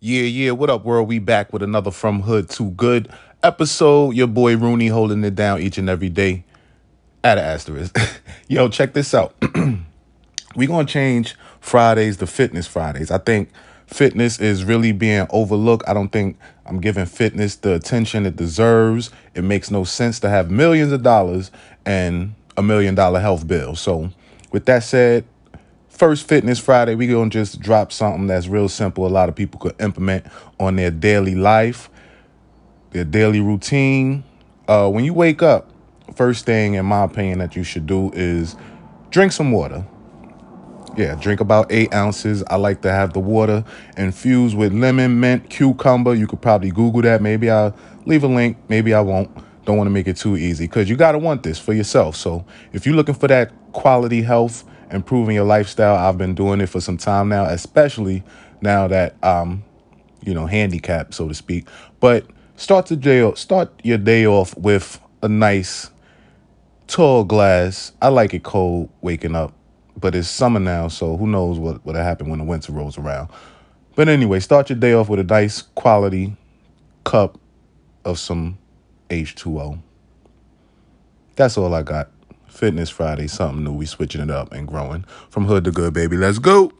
Yeah, yeah. What up, world? We back with another From Hood to Good episode. Your boy Rooney holding it down each and every day. At an asterisk. Yo, check this out. we gonna change Fridays to Fitness Fridays. I think fitness is really being overlooked. I don't think I'm giving fitness the attention it deserves. It makes no sense to have millions of dollars and a million dollar health bill. So, with that said, first Fitness Friday, we're gonna just drop something that's real simple. A lot of people could implement on their daily life, their daily routine. Uh, when you wake up, first thing, in my opinion, that you should do is drink some water. Yeah, drink about eight ounces. I like to have the water infused with lemon, mint, cucumber. You could probably Google that. Maybe I'll leave a link. Maybe I won't. Don't want to make it too easy because you got to want this for yourself. So if you're looking for that quality health, improving your lifestyle. I've been doing it for some time now, especially now that um, you know, handicapped, so to speak. But start the day start your day off with a nice tall glass. I like it cold waking up, but it's summer now, so who knows what what'll happen when the winter rolls around. But anyway, start your day off with a nice quality cup of some H2O. That's all I got. Fitness Friday, something new. We switching it up and growing from hood to good, baby. Let's go.